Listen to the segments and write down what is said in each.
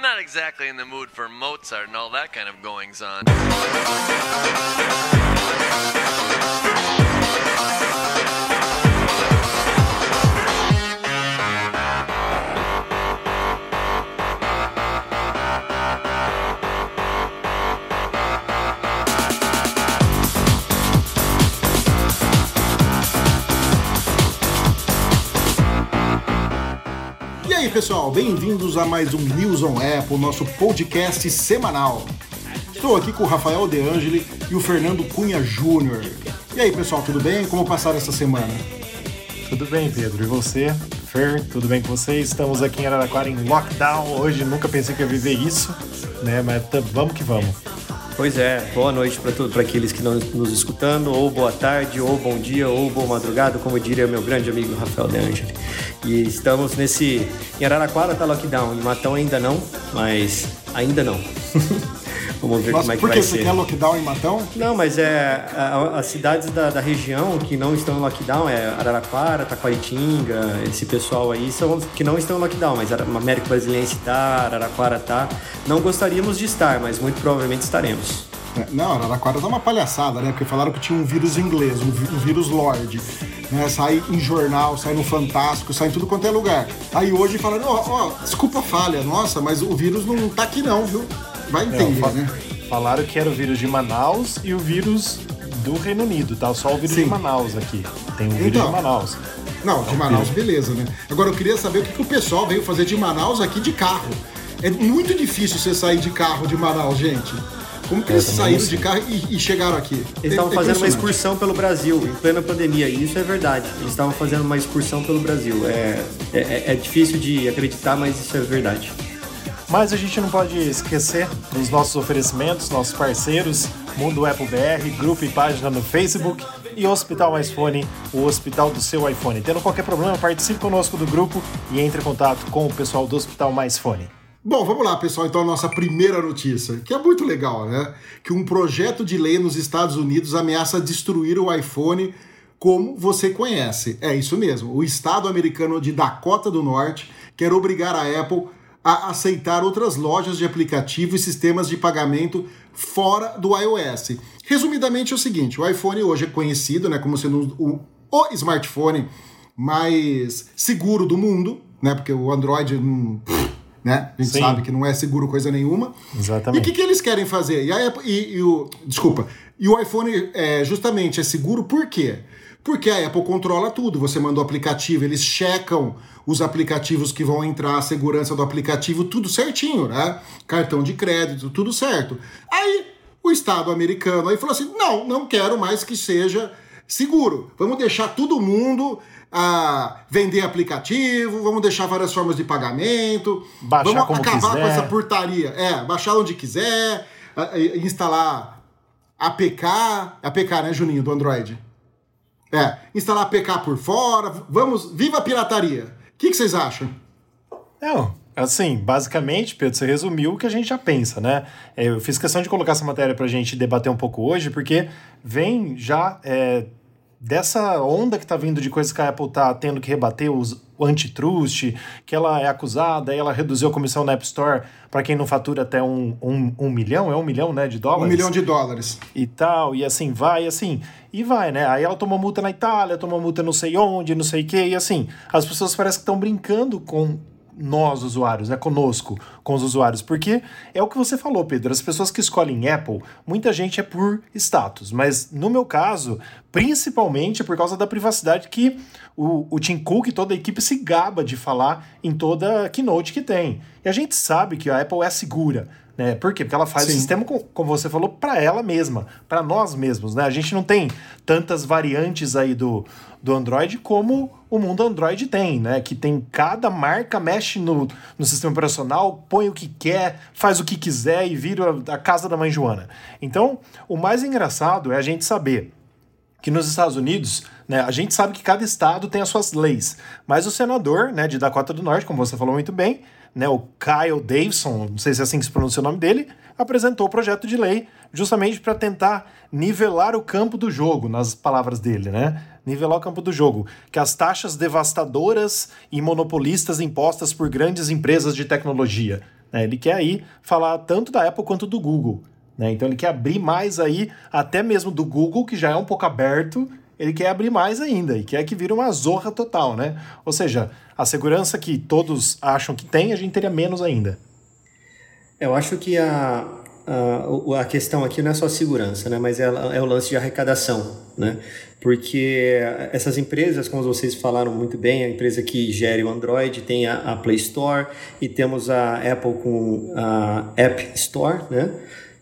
I'm not exactly in the mood for Mozart and all that kind of goings on. Aí, pessoal, bem-vindos a mais um News on Apple, nosso podcast semanal. Estou aqui com o Rafael De Angeli e o Fernando Cunha Júnior. E aí, pessoal, tudo bem? Como passaram essa semana? Tudo bem, Pedro? E você? Fer, tudo bem com você? Estamos aqui em Araraquara em lockdown. Hoje nunca pensei que ia viver isso, né? Mas vamos que vamos. Pois é, boa noite para todos, para aqueles que estão nos escutando, ou boa tarde, ou bom dia, ou boa madrugada, como diria meu grande amigo Rafael De Angeli. E estamos nesse. Em Araraquara tá lockdown, em Matão ainda não, mas ainda não. Vamos ver Nossa, como é que por vai que você ser. quer lockdown em Matão? Não, mas é a- as cidades da, da região que não estão em lockdown é Araraquara, Taquaritinga, esse pessoal aí são que não estão em lockdown, mas Ara- América Brasiliense tá, Araraquara tá. Não gostaríamos de estar, mas muito provavelmente estaremos. É, Não, Araraquara tá uma palhaçada, né? Porque falaram que tinha um vírus inglês, um, um vírus Lord. Né? Sai em jornal, sai no Fantástico, sai em tudo quanto é lugar. Aí hoje falaram, ó, ó, desculpa a falha, nossa, mas o vírus não tá aqui não, viu? Vai Não, entender, fa- né? Falaram que era o vírus de Manaus e o vírus do Reino Unido, tá? Só o vírus Sim. de Manaus aqui. Tem o vírus Então. de Manaus. Não, de Manaus, beleza, né? Agora eu queria saber o que, que o pessoal veio fazer de Manaus aqui de carro. É muito difícil você sair de carro de Manaus, gente. Como que É, eles saíram não de carro e, e chegaram aqui? Eles estavam É- é fazendo uma excursão pelo Brasil, em plena pandemia, e isso é verdade. Eles estavam fazendo uma excursão pelo Brasil. É, é, é difícil de acreditar, mas isso é verdade. Mas a gente não pode esquecer dos nossos oferecimentos, nossos parceiros, Mundo Apple BR, grupo e página no Facebook e Hospital Mais Fone, o hospital do seu iPhone. Tendo qualquer problema, participe conosco do grupo e entre em contato com o pessoal do Hospital Mais Fone. Bom, vamos lá, pessoal. Então, a nossa primeira notícia, que é muito legal, né? Que um projeto de lei nos Estados Unidos ameaça destruir o iPhone como você conhece. É isso mesmo. O estado americano de Dakota do Norte quer obrigar a Apple a aceitar outras lojas de aplicativo e sistemas de pagamento fora do iOS. Resumidamente é o seguinte: o iPhone hoje é conhecido né, como sendo o, o smartphone mais seguro do mundo, né? Porque o Android não né? A gente Sim. sabe que não é seguro coisa nenhuma. Exatamente. E o que, que eles querem fazer? E, a Apple, e, e o. Desculpa. E o iPhone é, justamente é seguro por quê? Porque a Apple controla tudo. Você manda o aplicativo, eles checam os aplicativos que vão entrar, a segurança do aplicativo, tudo certinho, né? Cartão de crédito, tudo certo. Aí o Estado americano aí falou assim: não, não quero mais que seja seguro. Vamos deixar todo mundo a vender aplicativo, vamos deixar várias formas de pagamento, Baixar vamos acabar quiser. com essa portaria. É, baixar onde quiser, instalar APK, APK, né, Juninho, do Android? É, instalar APK por fora, vamos, viva a pirataria. O que, que vocês acham? Não, assim, basicamente, Pedro, você resumiu o que a gente já pensa, né? É, Eu fiz questão de colocar essa matéria pra gente debater um pouco hoje, porque vem já é, dessa onda que tá vindo de coisas que a Apple tá tendo que rebater os, antitrust, que ela é acusada, ela reduziu a comissão na App Store para quem não fatura até um, um, um milhão, é um milhão, né, de dólares? Um milhão de dólares. e tal, e assim vai, assim, e vai, né? Aí ela tomou multa na Itália, tomou multa não sei onde, não sei o quê, e assim, as pessoas parecem que estão brincando com nós, usuários, né? Conosco, com os usuários, porque é o que você falou, Pedro, as pessoas que escolhem Apple, muita gente é por status, mas no meu caso, principalmente por causa da privacidade que o, o Tim Cook e toda a equipe se gaba de falar em toda keynote que tem. E a gente sabe que a Apple é segura, né? Por quê? Porque ela faz Sim. o sistema, com- como você falou, para ela mesma, para nós mesmos, né? A gente não tem tantas variantes aí do, do Android como o mundo Android tem, né? Que tem cada marca mexe no, no sistema operacional, põe o que quer, faz o que quiser e vira a casa da mãe Joana. Então, o mais engraçado é a gente saber que nos Estados Unidos, né, a gente sabe que cada estado tem as suas leis, mas o senador, né, de Dakota do Norte, como você falou muito bem, né, o Kyle Davidson, não sei se é assim que se pronuncia o nome dele, apresentou o projeto de lei justamente para tentar nivelar o campo do jogo, nas palavras dele, né? Nivelar o campo do jogo, que as taxas devastadoras e monopolistas impostas por grandes empresas de tecnologia, Né? Ele quer aí falar tanto da Apple quanto do Google. Né? Então ele quer abrir mais aí, até mesmo do Google, que já é um pouco aberto, ele quer abrir mais ainda e quer que vire uma zorra total, né? Ou seja, a segurança que todos acham que tem, a gente teria menos ainda. Eu acho que a, a, a questão aqui não é só segurança, né? Mas é, é o lance de arrecadação, né? Porque essas empresas, como vocês falaram muito bem, a empresa que gere o Android tem a, a Play Store e temos a Apple com a App Store, né?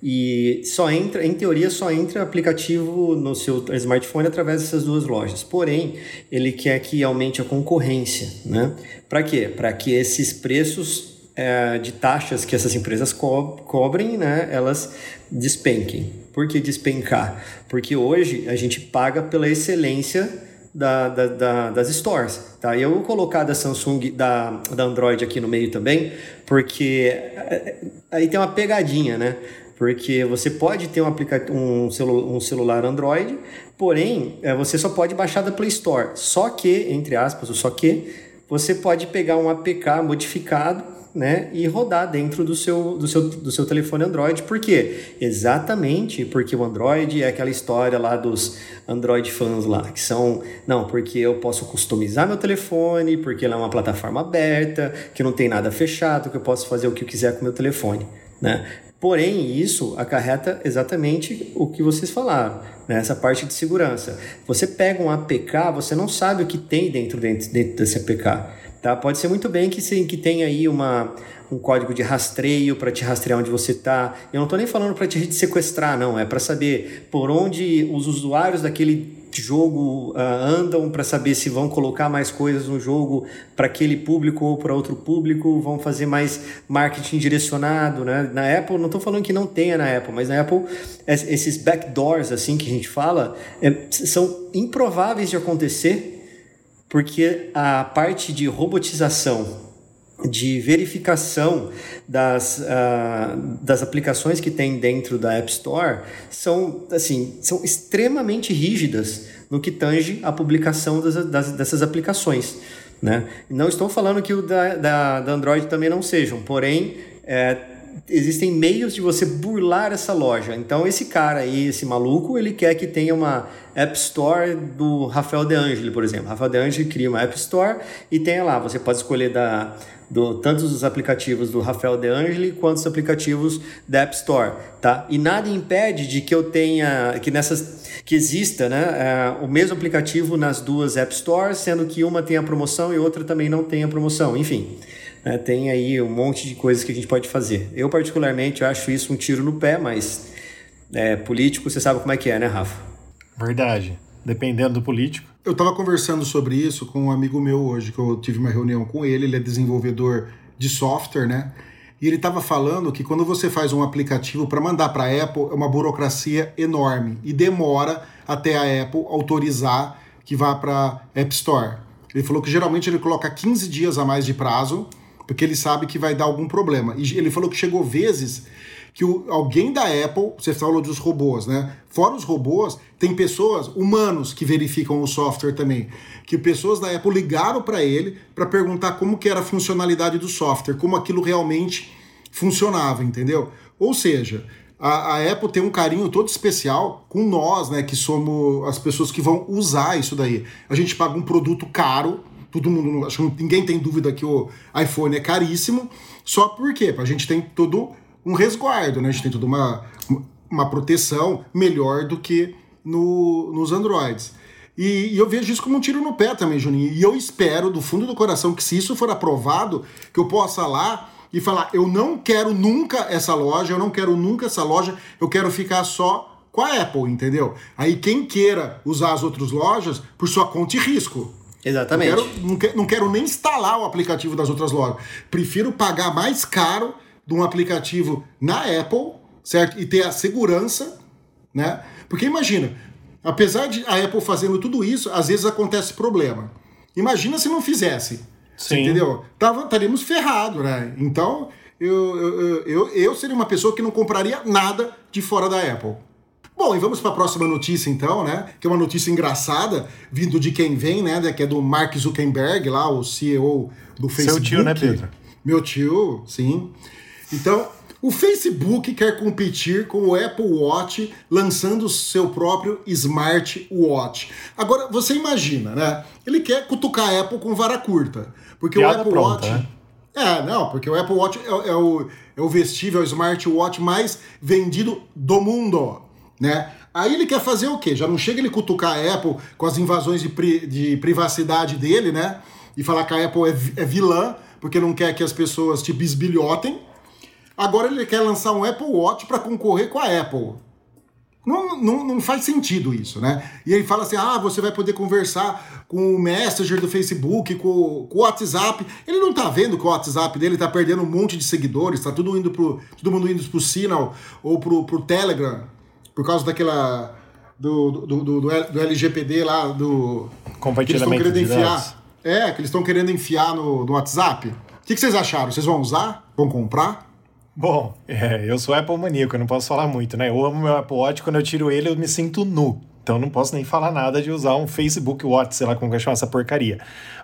E só entra, em teoria, só entra aplicativo no seu smartphone através dessas duas lojas. Porém, ele quer que aumente a concorrência, né? Para quê? Para que esses preços é, de taxas que essas empresas co cobrem, né, elas despenquem. Por que despencar? Porque hoje a gente paga pela excelência da, da, da, das stores. Tá? Eu vou colocar da Samsung, da, da Android aqui no meio também, porque é, é, aí tem uma pegadinha, né? Porque você pode ter um, um, celu um celular Android, porém é, você só pode baixar da Play Store. Só que, entre aspas, só que, você pode pegar um APK modificado né, e rodar dentro do seu, do, seu, do seu telefone Android. Por quê? Exatamente porque o Android é aquela história lá dos Android fãs lá, que são, não, porque eu posso customizar meu telefone, porque ela é uma plataforma aberta, que não tem nada fechado, que eu posso fazer o que eu quiser com meu telefone. Né? Porém, isso acarreta exatamente o que vocês falaram, né? essa parte de segurança. Você pega um APK, você não sabe o que tem dentro, dentro, dentro desse APK. Tá? Pode ser muito bem que, sim, que tenha aí uma, um código de rastreio para te rastrear onde você está. Eu não estou nem falando para te sequestrar, não. É para saber por onde os usuários daquele jogo uh, andam para saber se vão colocar mais coisas no jogo para aquele público ou para outro público, vão fazer mais marketing direcionado, né? Na Apple, não estou falando que não tenha na Apple, mas na Apple esses backdoors assim que a gente fala é, são improváveis de acontecer porque a parte de robotização de verificação das, uh, das aplicações que tem dentro da App Store são, assim, são extremamente rígidas no que tange a publicação das, das, dessas aplicações. Né? Não estou falando que o da, da, da Android também não sejam, porém, é, existem meios de você burlar essa loja. Então, esse cara aí, esse maluco, ele quer que tenha uma App Store do Rafael De Angeli, por exemplo. Rafael De Angeli cria uma App Store e tem lá, você pode escolher da do, tanto os aplicativos do Rafael De Angeli quanto os aplicativos da App Store, tá? E nada impede de que eu tenha, que nessas, que exista, né, é, o mesmo aplicativo nas duas App Stores, sendo que uma tem a promoção e outra também não tem a promoção, enfim. Né, tem aí um monte de coisas que a gente pode fazer. Eu, particularmente, acho isso um tiro no pé, mas é, político, você sabe como é que é, né, Rafa? Verdade. Dependendo do político. Eu estava conversando sobre isso com um amigo meu hoje, que eu tive uma reunião com ele, ele é desenvolvedor de software, né? E ele estava falando que quando você faz um aplicativo para mandar para a Apple, é uma burocracia enorme e demora até a Apple autorizar que vá para App Store. Ele falou que geralmente ele coloca 15 dias a mais de prazo, porque ele sabe que vai dar algum problema. E ele falou que chegou vezes que o, alguém da Apple, você falou dos robôs, né? Fora os robôs, tem pessoas, humanos, que verificam o software também. Que pessoas da Apple ligaram para ele para perguntar como que era a funcionalidade do software, como aquilo realmente funcionava, entendeu? Ou seja, a, a, Apple tem um carinho todo especial com nós, né, que somos as pessoas que vão usar isso daí. A gente paga um produto caro, todo mundo, acho que ninguém tem dúvida que o iPhone é caríssimo, só porque a gente tem todo um resguardo, né? A gente tem toda uma, uma proteção melhor do que no, nos Androids. E, e, eu vejo isso como um tiro no pé também, Juninho. E eu espero, do fundo do coração, que se isso for aprovado, que eu possa lá e falar: eu não quero nunca essa loja, eu não quero nunca essa loja, eu quero ficar só com a Apple, entendeu? Aí quem queira usar as outras lojas, por sua conta e risco. Exatamente. Não quero, não quero, não quero nem instalar o aplicativo das outras lojas. Prefiro pagar mais caro de um aplicativo na Apple, certo? E ter a segurança, né? Porque imagina, apesar de a Apple fazendo tudo isso, às vezes acontece problema. Imagina se não fizesse. Sim. Entendeu? Tava, estaríamos ferrados, né? Então, eu, eu, eu, eu seria uma pessoa que não compraria nada de fora da Apple. Bom, e vamos para a próxima notícia então, né? Que é uma notícia engraçada, vindo de quem vem, né? Que é do Mark Zuckerberg, lá, o CEO do Facebook. Seu tio, né, Pedro? Meu tio, sim. Então, o Facebook quer competir com o Apple Watch lançando seu próprio Smart Watch. Agora, você imagina, né? Ele quer cutucar a Apple com vara curta. Porque Piada o Apple pronta, Watch. né? É, não, porque o Apple Watch é, é o, é o vestível, é o smartwatch mais vendido do mundo, né? Aí ele quer fazer o quê? Já não chega ele cutucar a Apple com as invasões de, pri- de privacidade dele, né? E falar que a Apple é, é vilã, porque não quer que as pessoas te bisbilhotem. Agora ele quer lançar um Apple Watch para concorrer com a Apple. Não, não, não faz sentido isso, né? E ele fala assim: ah, você vai poder conversar com o Messenger do Facebook, com, com o WhatsApp. Ele não tá vendo que o WhatsApp dele tá perdendo um monte de seguidores, tá tudo indo pro. Todo mundo indo pro Signal ou pro, pro Telegram, por causa daquela. Do, do, do, do, LGPD lá, do. Que eles estão Compartilhamento querendo enfiar. É, que eles estão querendo enfiar no, no WhatsApp. O que, que vocês acharam? Vocês vão usar? Vão comprar? Bom, é, eu sou Apple maníaco, eu não posso falar muito, né? Eu amo meu Apple Watch, quando eu tiro ele eu me sinto nu. Então não posso nem falar nada de usar um Facebook Watch, sei lá como vai chamar essa porcaria.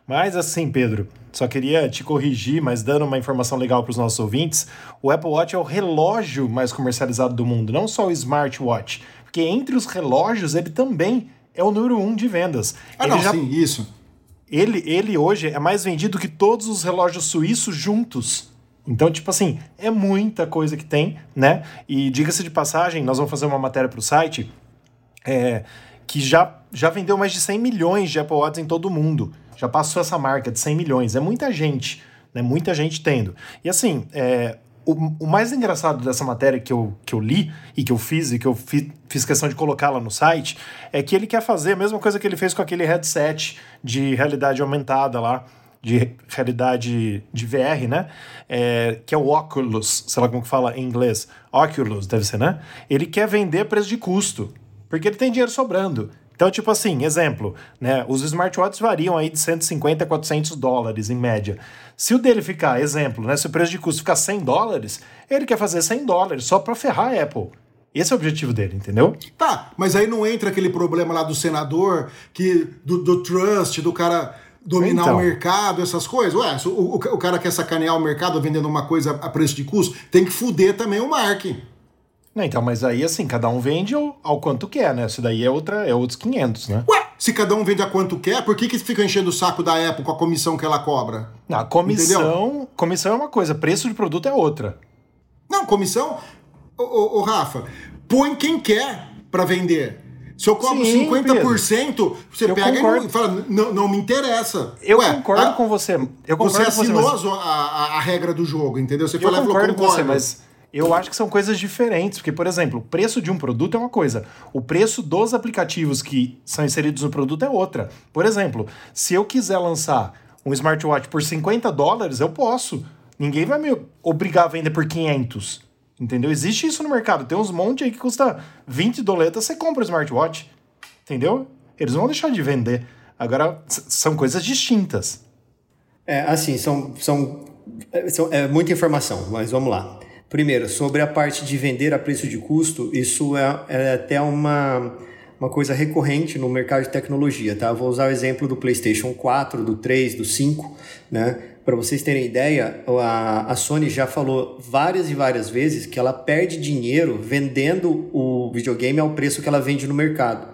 Mas assim, Pedro, só queria te corrigir, mas dando uma informação legal para os nossos ouvintes, o Apple Watch é o relógio mais comercializado do mundo, não só o smartwatch. Porque entre os relógios ele também é o número um de vendas. Ah, ele não, já sim, isso. ele, ele hoje é mais vendido que todos os relógios suíços juntos. Então, tipo assim, é muita coisa que tem, né? E diga-se de passagem, nós vamos fazer uma matéria para o site é, que já, já vendeu mais de 100 milhões de Apple Watch em todo o mundo. Já passou essa marca de 100 milhões. É muita gente, né? Muita gente tendo. E assim, é, o, o mais engraçado dessa matéria que eu, que eu li e que eu fiz e que eu fi, fiz questão de colocar lá no site é que ele quer fazer a mesma coisa que ele fez com aquele headset de realidade aumentada lá de realidade de VR, né? É, que é o Oculus, sei lá como que fala em inglês. Oculus, deve ser, né? Ele quer vender a preço de custo, porque ele tem dinheiro sobrando. Então, tipo assim, exemplo, né? Os smartwatches variam aí de 150 a 400 dólares em média. Se o dele ficar, exemplo, né? Se o preço de custo ficar 100 dólares, ele quer fazer 100 dólares só para ferrar a Apple. Esse é o objetivo dele, entendeu? Tá, mas aí não entra aquele problema lá do senador, que do, do trust, do cara dominar Então. o mercado, essas coisas. Ué, o, o, o cara quer sacanear o mercado vendendo uma coisa a preço de custo, tem que fuder também o Mark. Não, então, mas aí assim, cada um vende ao, ao quanto quer, né? Isso daí é, outra, é outros 500, né? Ué, se cada um vende a quanto quer, por que, que fica enchendo o saco da Apple com a comissão que ela cobra? Não, a comissão, comissão é uma coisa, preço de produto é outra. Não, comissão. Ô, ô, ô, Rafa, põe quem quer pra vender. Se eu cobro Sim, 50%, você Eu pega e concordo. não, fala, não, não me interessa. Eu Ué, concordo a- com você. Eu concordo Você com você, assinou mas- a a, a- regra do jogo, entendeu? Você Eu foi lá e falou, concordo com você, concordo. mas eu acho que são coisas diferentes. Porque, por exemplo, o preço de um produto é uma coisa, o preço dos aplicativos que são inseridos no produto é outra. Por exemplo, se eu quiser lançar um smartwatch por 50 dólares, eu posso. Ninguém vai me obrigar a vender por 500. Entendeu? Existe isso no mercado. Tem uns monte aí que custa 20 doletas, você compra o smartwatch. Entendeu? Eles vão deixar de vender. Agora, são coisas distintas. É, assim, são, são, é, são- é muita informação, mas vamos lá. Primeiro, sobre a parte de vender a preço de custo, isso é, é até uma, uma coisa recorrente no mercado de tecnologia, tá? Vou usar o exemplo do PlayStation 4, do 3, do 5, né? Para vocês terem ideia, a, a Sony já falou várias e várias vezes que ela perde dinheiro vendendo o videogame ao preço que ela vende no mercado.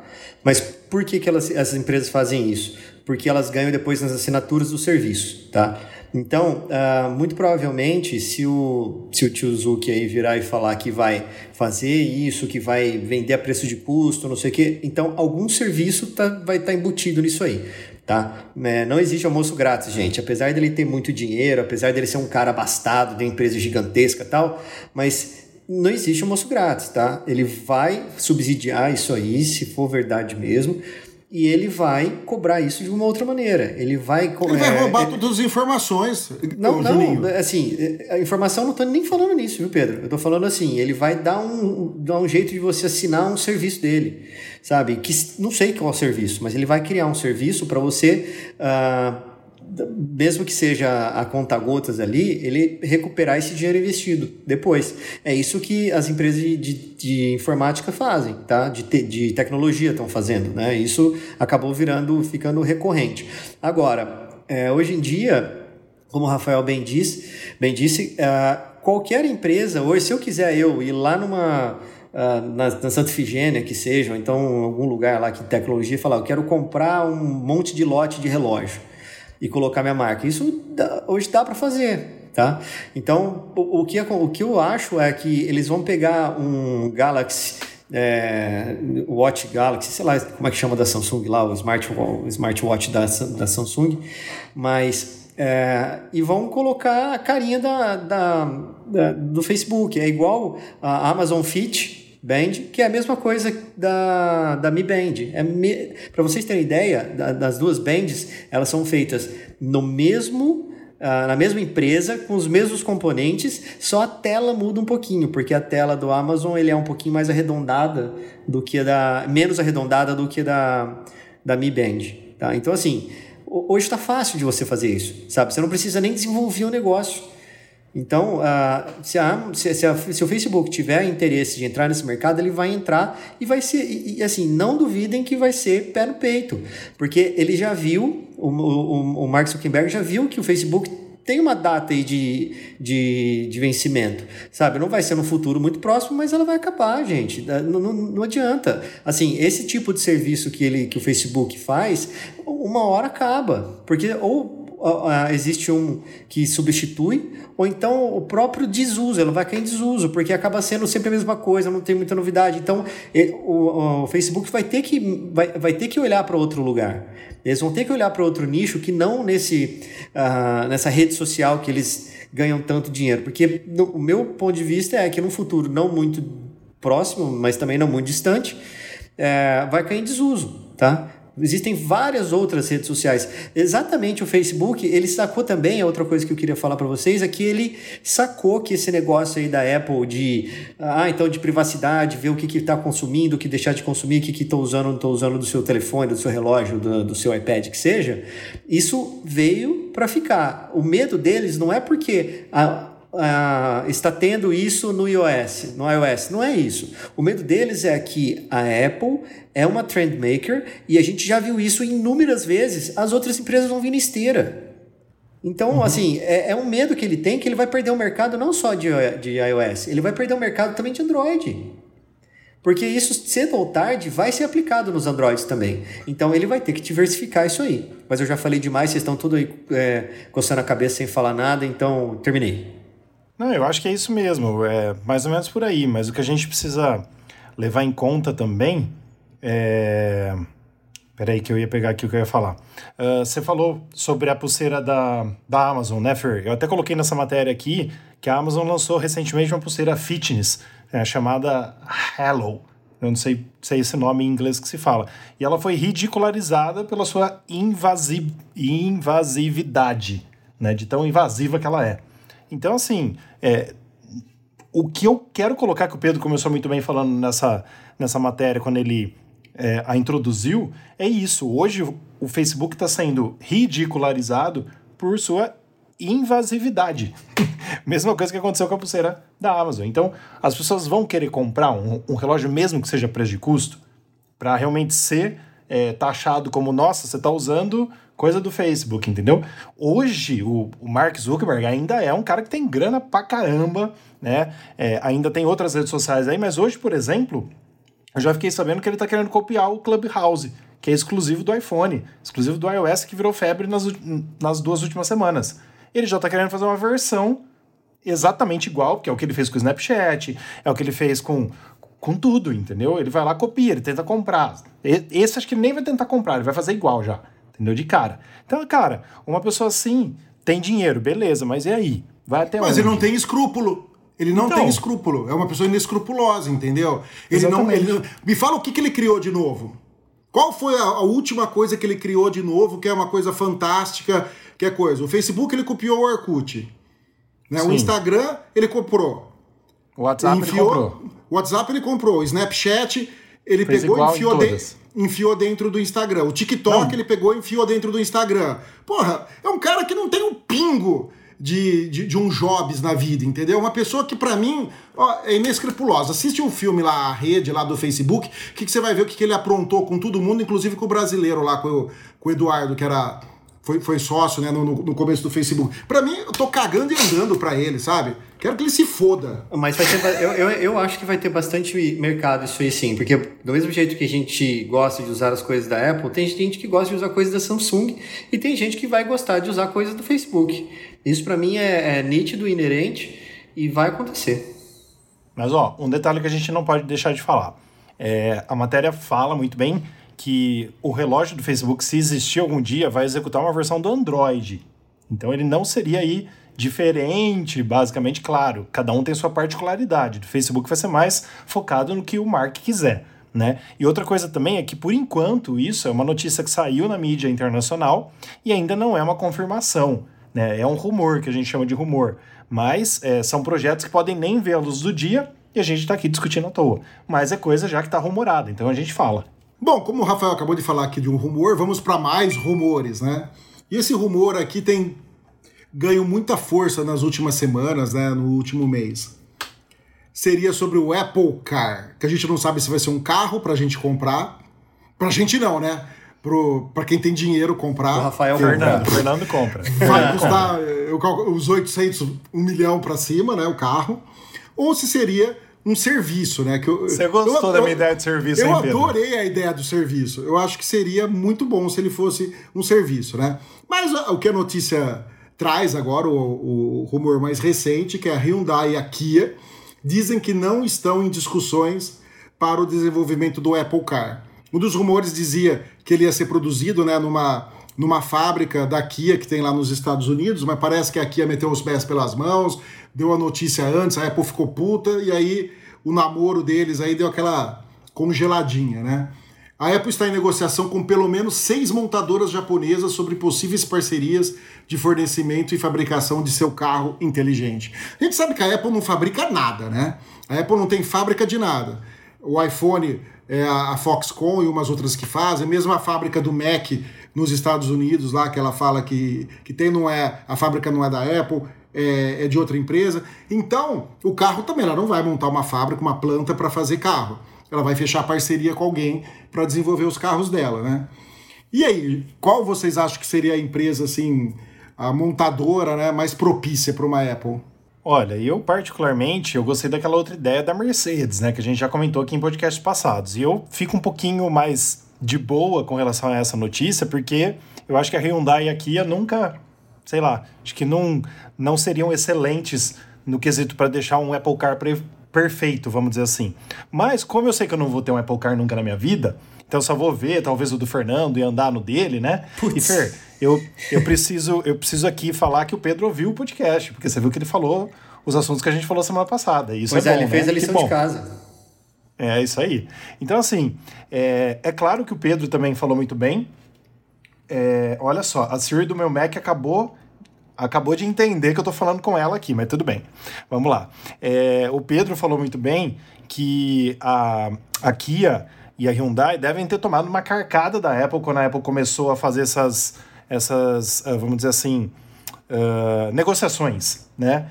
Mas por que, que elas, essas empresas fazem isso? Porque elas ganham depois nas assinaturas do serviço, tá? Então, ah, muito provavelmente, se o, se o tio Zuki aí virar e falar que vai fazer isso, que vai vender a preço de custo, não sei o quê, então algum serviço tá, vai estar embutido nisso aí, tá? É, não existe almoço grátis, gente. Apesar dele ter muito dinheiro, apesar dele ser um cara abastado, de uma empresa gigantesca tal, mas não existe almoço grátis, tá? Ele vai subsidiar isso aí, se for verdade mesmo, e ele vai cobrar isso de uma outra maneira. Ele vai... co- Ele vai é, roubar é- todas as informações. não, não, Juninho. assim, a informação não tô nem falando nisso, viu, Pedro? Eu tô falando assim, ele vai dar um, dar um jeito de você assinar um serviço dele, sabe? Que não sei qual é o serviço, mas ele vai criar um serviço para você, d- mesmo que seja a conta gotas ali, ele recuperar esse dinheiro investido depois. É isso que as empresas de, de, informática fazem, tá? De, te, de tecnologia estão fazendo, né? Isso acabou virando, ficando recorrente. Agora, é, hoje em dia como o Rafael bem disse, bem disse uh, qualquer empresa, hoje, se eu quiser eu ir lá numa. Uh, na, na, Santa Efigênia, que seja, ou então em algum lugar lá que tecnologia, falar, eu quero comprar um monte de lote de relógio e colocar minha marca. Isso dá, hoje dá para fazer, tá? Então, o, o, que, o que eu acho é que eles vão pegar um Galaxy é, Watch Galaxy, sei lá como é que chama da Samsung lá, o, smart, o smartwatch da, da Samsung, mas é, e vão colocar a carinha da, da, da, do Facebook. É igual a Amazon Fit Band, que é a mesma coisa da, da Mi Band. É Para vocês terem ideia, das duas bands, elas são feitas no mesmo Uh, na mesma empresa, com os mesmos componentes, só a tela muda um pouquinho, porque a tela do Amazon ele é um pouquinho mais arredondada do que a da. menos arredondada do que a da, da Mi Band. Tá? Então, assim, hoje está fácil de você fazer isso, sabe? Você não precisa nem desenvolver o um negócio. Então, uh, se, a, se, se, a, se, o Facebook tiver interesse de entrar nesse mercado, ele vai entrar e vai ser. E, e, assim, não duvidem que vai ser pé no peito, porque ele já viu, o, o, o Mark Zuckerberg já viu que o Facebook tem uma data aí de, de, de vencimento, sabe? Não vai ser no futuro muito próximo, mas ela vai acabar, gente. Não, não, não adianta. Assim, esse tipo de serviço que, ele, que o Facebook faz, uma hora acaba, porque ou existe um que substitui, ou então o próprio desuso, ela vai cair em desuso, porque acaba sendo sempre a mesma coisa, não tem muita novidade. Então, o, o Facebook vai ter que, vai, vai ter que olhar para outro lugar. Eles vão ter que olhar para outro nicho que não nesse, uh, nessa rede social que eles ganham tanto dinheiro. Porque no, o meu ponto de vista é que no futuro não muito próximo, mas também não muito distante, é, vai cair em desuso, tá? Existem várias outras redes sociais. Exatamente o Facebook, ele sacou também, outra coisa que eu queria falar para vocês, é que ele sacou que esse negócio aí da Apple de, ah, então de privacidade, ver o que está consumindo, o que deixar de consumir, o que estou usando, não estou usando do seu telefone, do seu relógio, do, do seu iPad, que seja, isso veio para ficar. O medo deles não é porque a, Uh, está tendo isso no iOS, no iOS. Não é isso. O medo deles é que a Apple é uma trend maker e a gente já viu isso inúmeras vezes. As outras empresas vão vir na esteira. Então, uhum. assim, é, é, um medo que ele tem que ele vai perder o mercado não só de, de iOS, ele vai perder o mercado também de Android. Porque isso, cedo ou tarde, vai ser aplicado nos Androids também. Então ele vai ter que diversificar isso aí. Mas eu já falei demais, vocês estão tudo aí é, coçando a cabeça sem falar nada, então terminei. Não, eu acho que é isso mesmo, é mais ou menos por aí, mas o que a gente precisa levar em conta também é. Peraí, que eu ia pegar aqui o que eu ia falar. Uh, você falou sobre a pulseira da, da Amazon, né, Fer? Eu até coloquei nessa matéria aqui que a Amazon lançou recentemente uma pulseira fitness, é, chamada Hello. Eu não sei se é esse nome em inglês que se fala. E ela foi ridicularizada pela sua invasi invasividade, né? De tão invasiva que ela é. Então, assim, é, o que eu quero colocar, que o Pedro começou muito bem falando nessa, nessa matéria, quando ele é, a introduziu, é isso. Hoje o Facebook está sendo ridicularizado por sua invasividade. Mesma coisa que aconteceu com a pulseira da Amazon. Então, as pessoas vão querer comprar um, um relógio, mesmo que seja preço de custo, para realmente ser é, taxado como, nossa, você está usando coisa do Facebook, entendeu? Hoje, o, o, Mark Zuckerberg ainda é um cara que tem grana pra caramba, né? É, ainda tem outras redes sociais aí, mas hoje, por exemplo, eu já fiquei sabendo que ele tá querendo copiar o Clubhouse, que é exclusivo do iPhone, exclusivo do iOS, que virou febre nas, nas duas últimas semanas. Ele já tá querendo fazer uma versão exatamente igual, que é o que ele fez com o Snapchat, é o que ele fez com, com tudo, entendeu? Ele vai lá, copia, ele tenta comprar. Esse acho que ele nem vai tentar comprar, ele vai fazer igual já entendeu? De cara. Então, cara, uma pessoa assim tem dinheiro, beleza, mas e aí? Vai até Mas onde? ele não tem escrúpulo. Ele não então, tem escrúpulo. É uma pessoa inescrupulosa, entendeu? Ele não, ele Me fala o que, que ele criou de novo. Qual foi a, a, última coisa que ele criou de novo, que é uma coisa fantástica, que é coisa? O Facebook ele copiou o Orkut. Né? O Instagram ele comprou. O WhatsApp enfiou, ele comprou. O WhatsApp ele comprou. O Snapchat ele Fez pegou e enfiou dentro enfiou dentro do Instagram. O TikTok não. ele pegou e enfiou dentro do Instagram. Porra, é um cara que não tem um pingo de, de, de um Jobs na vida, entendeu? Uma pessoa que para mim ó, é inescrupulosa. Assiste um filme lá, a rede lá do Facebook, que, que você vai ver o que, que ele aprontou com todo mundo, inclusive com o brasileiro lá, com o, com o Eduardo, que era foi, foi sócio né, no, no começo do Facebook. Para mim, eu tô cagando e andando para ele, sabe? Quero que ele se foda. Mas vai ter, eu, eu, eu acho que vai ter bastante mercado isso aí sim, porque do mesmo jeito que a gente gosta de usar as coisas da Apple, tem gente que gosta de usar coisas da Samsung e tem gente que vai gostar de usar coisas do Facebook. Isso para mim é, é nítido, inerente e vai acontecer. Mas ó, um detalhe que a gente não pode deixar de falar. É, a matéria fala muito bem que o relógio do Facebook, se existir algum dia, vai executar uma versão do Android. Então ele não seria aí diferente, basicamente, claro. Cada um tem sua particularidade. Do Facebook vai ser mais focado no que o Mark quiser. Né? E outra coisa também é que, por enquanto, isso é uma notícia que saiu na mídia internacional e ainda não é uma confirmação. Né? É um rumor, que a gente chama de rumor. Mas é, são projetos que podem nem ver a luz do dia e a gente está aqui discutindo à toa. Mas é coisa já que está rumorada, então a gente fala. Bom, como o Rafael acabou de falar aqui de um rumor, vamos para mais rumores, né? E esse rumor aqui tem ganho muita força nas últimas semanas, né, no último mês. Seria sobre o Apple Car, que a gente não sabe se vai ser um carro para a gente comprar. Para a gente não, né? Para quem tem dinheiro comprar. O Rafael Fernando, Fernando compra. Vai custar eu, os 800, 1 milhão para cima, né, o carro. Ou se seria um serviço, né? Que eu, Você gostou eu, da minha ideia de serviço, Eu hein, adorei a ideia do serviço. Eu acho que seria muito bom se ele fosse um serviço, né? Mas o que a notícia traz agora o, o rumor mais recente, que é a Hyundai e a Kia, dizem que não estão em discussões para o desenvolvimento do Apple Car. Um dos rumores dizia que ele ia ser produzido né, numa, numa fábrica da Kia que tem lá nos Estados Unidos, mas parece que a Kia meteu os pés pelas mãos, deu a notícia antes, a Apple ficou puta, e aí o namoro deles aí deu aquela congeladinha, né? A Apple está em negociação com pelo menos seis montadoras japonesas sobre possíveis parcerias de fornecimento e fabricação de seu carro inteligente. A gente sabe que a Apple não fabrica nada, né? A Apple não tem fábrica de nada. O iPhone é a Foxconn e umas outras que fazem, mesmo a fábrica do Mac nos Estados Unidos, lá que ela fala que, que tem, não é, a fábrica não é da Apple, é, é de outra empresa. Então, o carro também, ela não vai montar uma fábrica, uma planta para fazer carro ela vai fechar parceria com alguém para desenvolver os carros dela, né? E aí, qual vocês acham que seria a empresa assim, a montadora, né, mais propícia para uma Apple? Olha, eu particularmente, eu gostei daquela outra ideia da Mercedes, né, que a gente já comentou aqui em podcasts passados. E eu fico um pouquinho mais de boa com relação a essa notícia, porque eu acho que a Hyundai e a Kia nunca, sei lá, acho que não, não seriam excelentes no quesito para deixar um Apple Car perfeito, vamos dizer assim. Mas como eu sei que eu não vou ter um Apple Car nunca na minha vida, então eu só vou ver talvez o do Fernando e andar no dele, né? Putz. E Fer, eu, eu preciso eu preciso aqui falar que o Pedro ouviu o podcast, porque você viu que ele falou os assuntos que a gente falou semana passada. Isso pois é, é bom, ele fez né? a lição de casa. É isso aí. Então, assim, é, é claro que o Pedro também falou muito bem. É, olha só, a Siri do meu Mac acabou acabou de entender que eu tô falando com ela aqui, mas tudo bem. Vamos lá. É, o Pedro falou muito bem que a, a Kia e a Hyundai devem ter tomado uma carcada da Apple quando a Apple começou a fazer essas, essas uh, vamos dizer assim, uh, negociações, né?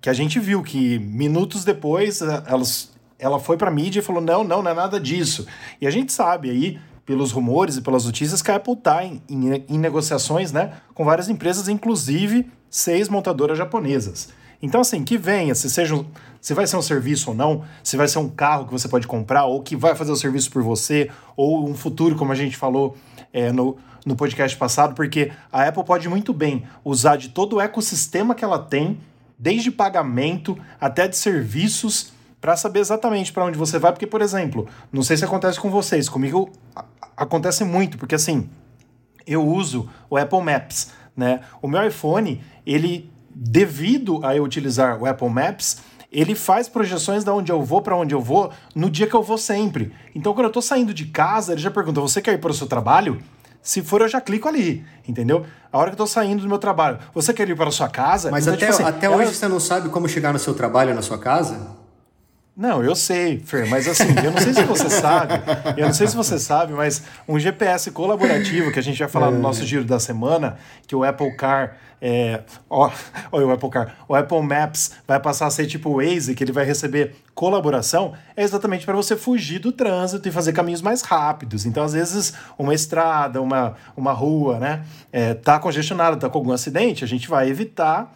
Que a gente viu que minutos depois elas, ela foi para a mídia e falou: não, não, não é nada disso. E a gente sabe aí pelos rumores e pelas notícias que a Apple está em, em, em, negociações né, com várias empresas, inclusive seis montadoras japonesas. Então, assim, que venha, se, seja, se vai ser um serviço ou não, se vai ser um carro que você pode comprar, ou que vai fazer o serviço por você, ou um futuro, como a gente falou é, no, no podcast passado, porque a Apple pode muito bem usar de todo o ecossistema que ela tem, desde pagamento até de serviços para saber exatamente para onde você vai, porque, por exemplo, não sei se acontece com vocês, comigo acontece muito, porque assim, eu uso o Apple Maps, né? O meu iPhone, ele, devido a eu utilizar o Apple Maps, ele faz projeções de onde eu vou para onde eu vou no dia que eu vou sempre. Então, quando eu estou saindo de casa, ele já pergunta: você quer ir para o seu trabalho? Se for, eu já clico ali, entendeu? A hora que eu tô saindo do meu trabalho, você quer ir para a sua casa? Mas então, até, tipo assim, até hoje você não sabe como chegar no seu trabalho na sua casa? Não, eu sei, Fer, mas assim, eu não sei se você sabe, eu não sei se você sabe, mas um GPS colaborativo que a gente vai falar no nosso giro da semana, que o Apple Car é, ó, olha o Apple Car, o Apple Maps vai passar a ser tipo o Waze, que ele vai receber colaboração, é exatamente para você fugir do trânsito e fazer caminhos mais rápidos. Então, às vezes, uma estrada, uma, uma rua, né, é, tá congestionada, tá com algum acidente, a gente vai evitar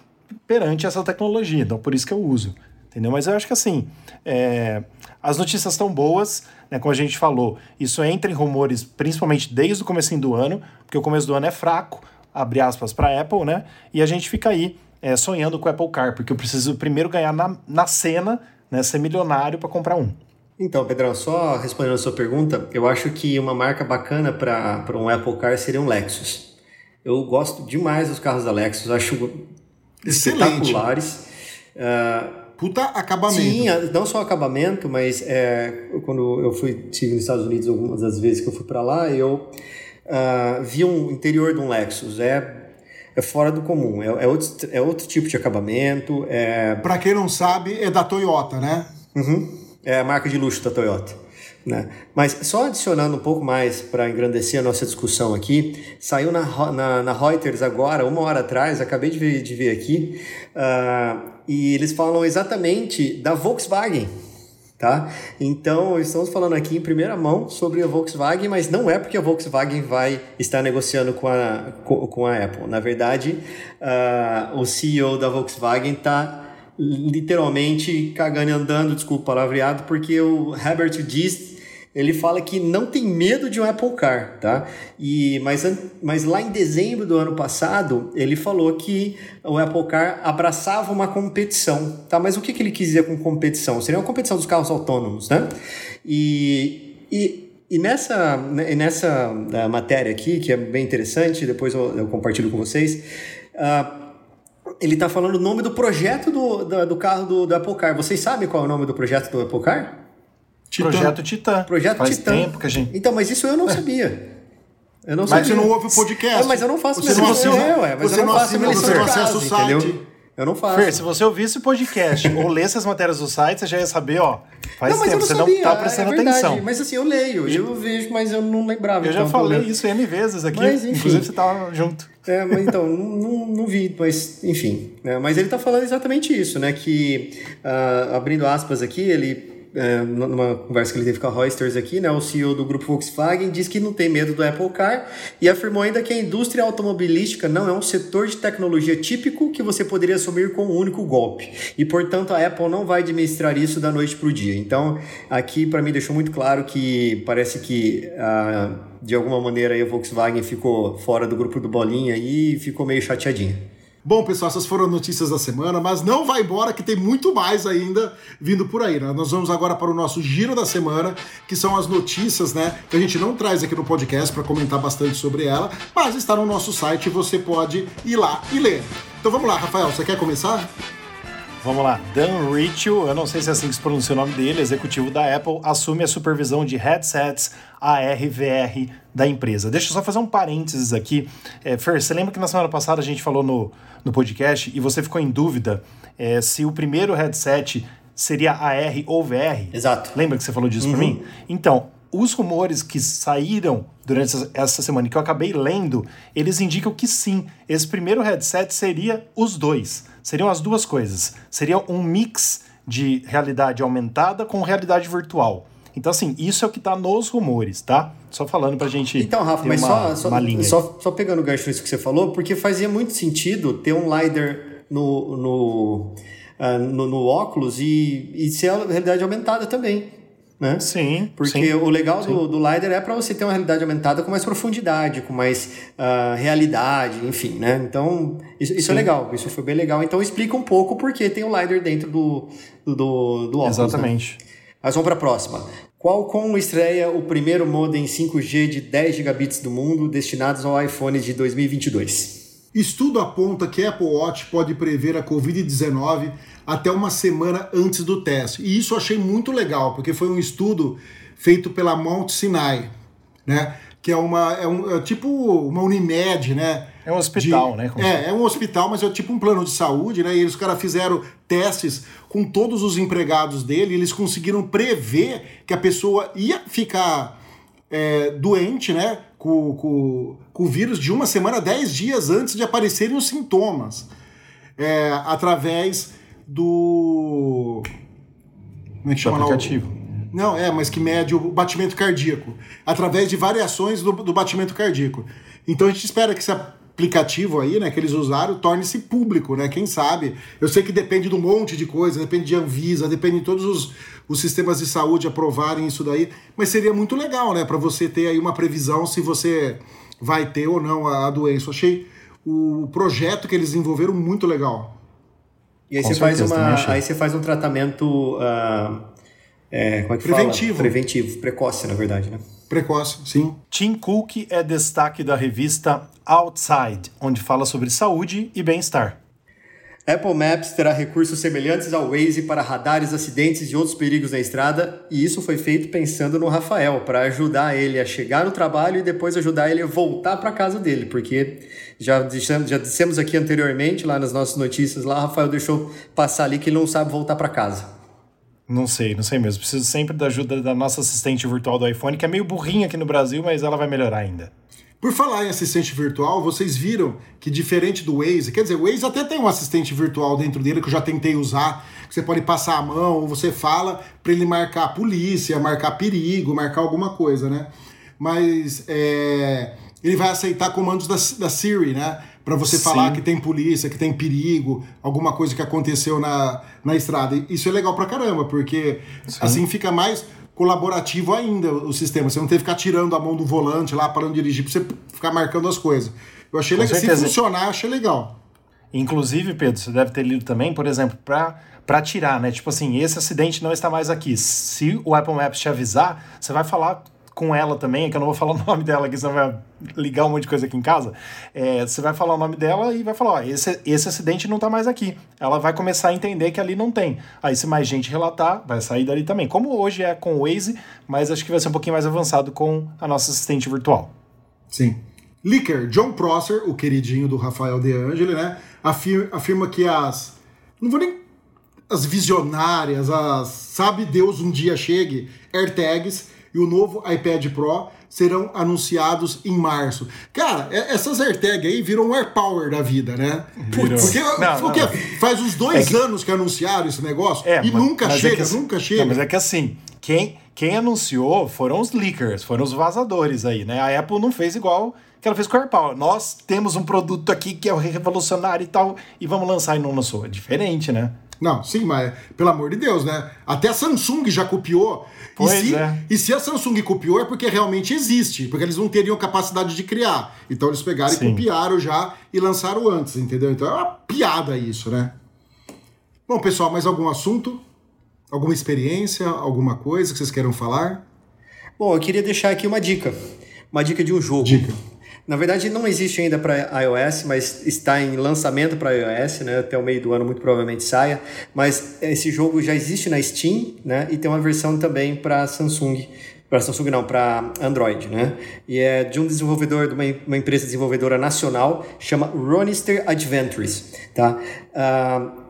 perante essa tecnologia. Então, por isso que eu uso. Entendeu? Mas eu acho que assim, é, as notícias estão boas, né, como a gente falou, isso entra em rumores principalmente desde o começo do ano, porque o começo do ano é fraco, abre aspas, para a Apple, né? E a gente fica aí é, sonhando com o Apple Car, porque eu preciso primeiro ganhar na, na cena, né, ser milionário para comprar um. Então, Pedrão, só respondendo a sua pergunta, eu acho que uma marca bacana para um Apple Car seria um Lexus. Eu gosto demais dos carros da Lexus, acho Excelente. espetaculares. Uh, Puta acabamento. Sim, não só acabamento, mas é, quando eu fui estive nos Estados Unidos algumas das vezes que eu fui para lá, eu uh, vi um interior de um Lexus. É, é fora do comum. É, é, outro, é outro tipo de acabamento. É... Para quem não sabe, é da Toyota, né? Uhum. É a marca de luxo da Toyota. Né? Mas só adicionando um pouco mais para engrandecer a nossa discussão aqui, saiu na, na, na, Reuters agora, uma hora atrás, acabei de ver, de ver aqui, uh, e eles falam exatamente da Volkswagen. Tá? Então, estamos falando aqui em primeira mão sobre a Volkswagen, mas não é porque a Volkswagen vai estar negociando com a, com, a Apple. Na verdade, uh, o CEO da Volkswagen está literalmente cagando e andando, desculpa o palavreado, porque o Herbert Diess ele fala que não tem medo de um Apple Car, tá? E, mas, mas lá em dezembro do ano passado, ele falou que o Apple Car abraçava uma competição, tá? Mas o que, que ele quis dizer com competição? Seria uma competição dos carros autônomos, né? E, e, e nessa, né, nessa uh, matéria aqui, que é bem interessante, depois eu, eu compartilho com vocês, uh, ele está falando o nome do projeto do, do, do carro do, do Apple Car. Vocês sabem qual é o nome do projeto do Apple Car? Titã. Projeto Titã. Projeto Faz Titã. tempo que a gente. Então, mas isso eu não sabia. Eu não mas sabia. você não ouve o podcast. É, mas eu não faço você não assina, é, ué, mas você eu não, não faço assina, você não acessa o site. Entendeu? Eu não faço. Fer, se você ouvisse o podcast ou lesse as matérias do site, você já ia saber, ó. Faz não, mas tempo, eu não você sabia, não tá prestando é verdade, atenção. Mas assim, eu leio, eu vejo, mas eu não lembrava. Eu já então, falei isso N vezes aqui. Mas, enfim. Inclusive, você tava junto. É, mas então, não, não, vi, mas enfim. É, mas ele está falando exatamente isso, né? Que, uh, abrindo aspas aqui, ele é, numa conversa que ele teve com a Reuters aqui, né, o CEO do grupo Volkswagen diz que não tem medo do Apple Car e afirmou ainda que a indústria automobilística não é um setor de tecnologia típico que você poderia assumir com um único golpe. E, portanto, a Apple não vai administrar isso da noite para o dia. Então, aqui para mim deixou muito claro que parece que ah, de alguma maneira a Volkswagen ficou fora do grupo do Bolinha e ficou meio chateadinha. Bom, pessoal, essas foram notícias da semana, mas não vai embora que tem muito mais ainda vindo por aí. Né? Nós vamos agora para o nosso giro da semana, que são as notícias, né? Que a gente não traz aqui no podcast para comentar bastante sobre ela, mas está no nosso site e você pode ir lá e ler. Então vamos lá, Rafael, você quer começar? Vamos lá. Dan Ritchell, eu não sei se é assim que se pronuncia o nome dele, executivo da Apple, assume a supervisão de headsets ARVR da empresa. Deixa eu só fazer um parênteses aqui. É, Fer, você lembra que na semana passada a gente falou no, no podcast e você ficou em dúvida é, se o primeiro headset seria AR ou VR? Exato. Lembra que você falou disso uhum. para mim? Então, os rumores que saíram durante essa semana e que eu acabei lendo, eles indicam que sim, esse primeiro headset seria os dois. Seriam as duas coisas. Seria um mix de realidade aumentada com realidade virtual. Então, assim, isso é o que está nos rumores, tá? Só falando pra gente. Então, Rafa, mas uma, só, só, só, só, pegando o gancho nisso que você falou, porque fazia muito sentido ter um LiDAR no, no, uh, no, no óculos e, e ser a realidade aumentada também. Né? Sim. Porque sim, o legal sim. do, do LiDAR é para você ter uma realidade aumentada com mais profundidade, com mais uh, realidade, enfim, né? Então, isso, isso é legal, isso foi bem legal. Então, explica um pouco porque tem o LiDAR dentro do, do, do, do óculos. Né? Exatamente. Né? Mas vamos para a próxima. Qualcomm estreia o primeiro modem 5G de 10 gigabits do mundo destinados ao iPhone de 2022. Estudo aponta que Apple Watch pode prever a Covid-19 até uma semana antes do teste. E isso eu achei muito legal, porque foi um estudo feito pela Mount Sinai, né? Que é uma é um é tipo uma Unimed, né? É um hospital, de, né? Como é, é um hospital, mas é tipo um plano de saúde, né? E os caras fizeram testes com todos os empregados dele, e eles conseguiram prever que a pessoa ia ficar é, doente, né? Com, com, com o vírus de uma semana, dez dias antes de aparecerem os sintomas. É, através do. Como é que chama? aplicativo. Não, é, mas que mede o batimento cardíaco. Através de variações do, do batimento cardíaco. Então a gente espera que aplicativo aí, né, que eles usaram, torne-se público, né? Quem sabe? Eu sei que depende de um monte de coisa, depende de Anvisa, depende de todos os, os sistemas de saúde aprovarem isso daí, mas seria muito legal, né, para você ter aí uma previsão se você vai ter ou não a, a doença. Eu achei o projeto que eles desenvolveram muito legal. E aí, você faz, uma, aí você faz um tratamento. Uh, é, como é que Preventivo. Fala? Preventivo, precoce, na verdade, né? Precoce, sim. Tim Cook é destaque da revista Outside, onde fala sobre saúde e bem-estar. Apple Maps terá recursos semelhantes ao Waze para radares, acidentes e outros perigos na estrada, e isso foi feito pensando no Rafael, para ajudar ele a chegar no trabalho e depois ajudar ele a voltar para casa dele, porque já dissemos, já dissemos aqui anteriormente, lá nas nossas notícias, lá, Rafael deixou passar ali que ele não sabe voltar para casa. Não sei, não sei mesmo. Preciso sempre da ajuda da nossa assistente virtual do iPhone, que é meio burrinha aqui no Brasil, mas ela vai melhorar ainda. Por falar em assistente virtual, vocês viram que diferente do Waze, quer dizer, o Waze até tem um assistente virtual dentro dele que eu já tentei usar, que você pode passar a mão, ou você fala para ele marcar a polícia, marcar perigo, marcar alguma coisa, né? Mas é, ele vai aceitar comandos da, da Siri, né? Para você Sim. falar que tem polícia, que tem perigo, alguma coisa que aconteceu na, na estrada. Isso é legal pra caramba, porque Sim. assim fica mais colaborativo ainda o sistema. Você não tem que ficar tirando a mão do volante lá, parando de dirigir, pra você ficar marcando as coisas. Eu achei legal. Se funcionar, achei legal. Inclusive, Pedro, você deve ter lido também, por exemplo, para para tirar, né? Tipo assim, esse acidente não está mais aqui. Se o Apple Maps te avisar, você vai falar com ela também, que eu não vou falar o nome dela, que senão vai ligar um monte de coisa aqui em casa. É, você vai falar o nome dela e vai falar: ó, esse, esse acidente não está mais aqui. Ela vai começar a entender que ali não tem. Aí, se mais gente relatar, vai sair dali também. Como hoje é com o Waze, mas acho que vai ser um pouquinho mais avançado com a nossa assistente virtual. Sim. Licker, John Prosser, o queridinho do Rafael De Angeli, né? Afirma, afirma que as. Não vou nem. As visionárias, as. Sabe Deus um dia chegue, AirTags e o novo iPad Pro serão anunciados em março. Cara, essas AirTag aí viram um AirPower da vida, né? Virou. Porque, não, porque não. faz uns dois é que... anos que anunciaram esse negócio é, e mas, nunca mas chega, é que, nunca chega. Não, mas é que assim, quem, quem anunciou foram os leakers, foram os vazadores aí, né? A Apple não fez igual que ela fez com o AirPower. Nós temos um produto aqui que é revolucionário e tal, e vamos lançar e não lançou. É diferente, né? Não, sim, mas pelo amor de Deus, né? Até a Samsung já copiou. Pois e, se, é. e se a Samsung copiou é porque realmente existe, porque eles não teriam capacidade de criar. Então eles pegaram sim. e copiaram já e lançaram antes, entendeu? Então é uma piada isso, né? Bom, pessoal, mais algum assunto? Alguma experiência? Alguma coisa que vocês queiram falar? Bom, eu queria deixar aqui uma dica. Uma dica de um jogo. Dica. Na verdade, não existe ainda para iOS, mas está em lançamento para iOS, né? Até o meio do ano muito provavelmente saia. Mas esse jogo já existe na Steam, né? E tem uma versão também para Samsung para Samsung não, para Android, né? E é de um desenvolvedor, de uma, uma empresa desenvolvedora nacional, chama Ronister Adventures, tá? Uh,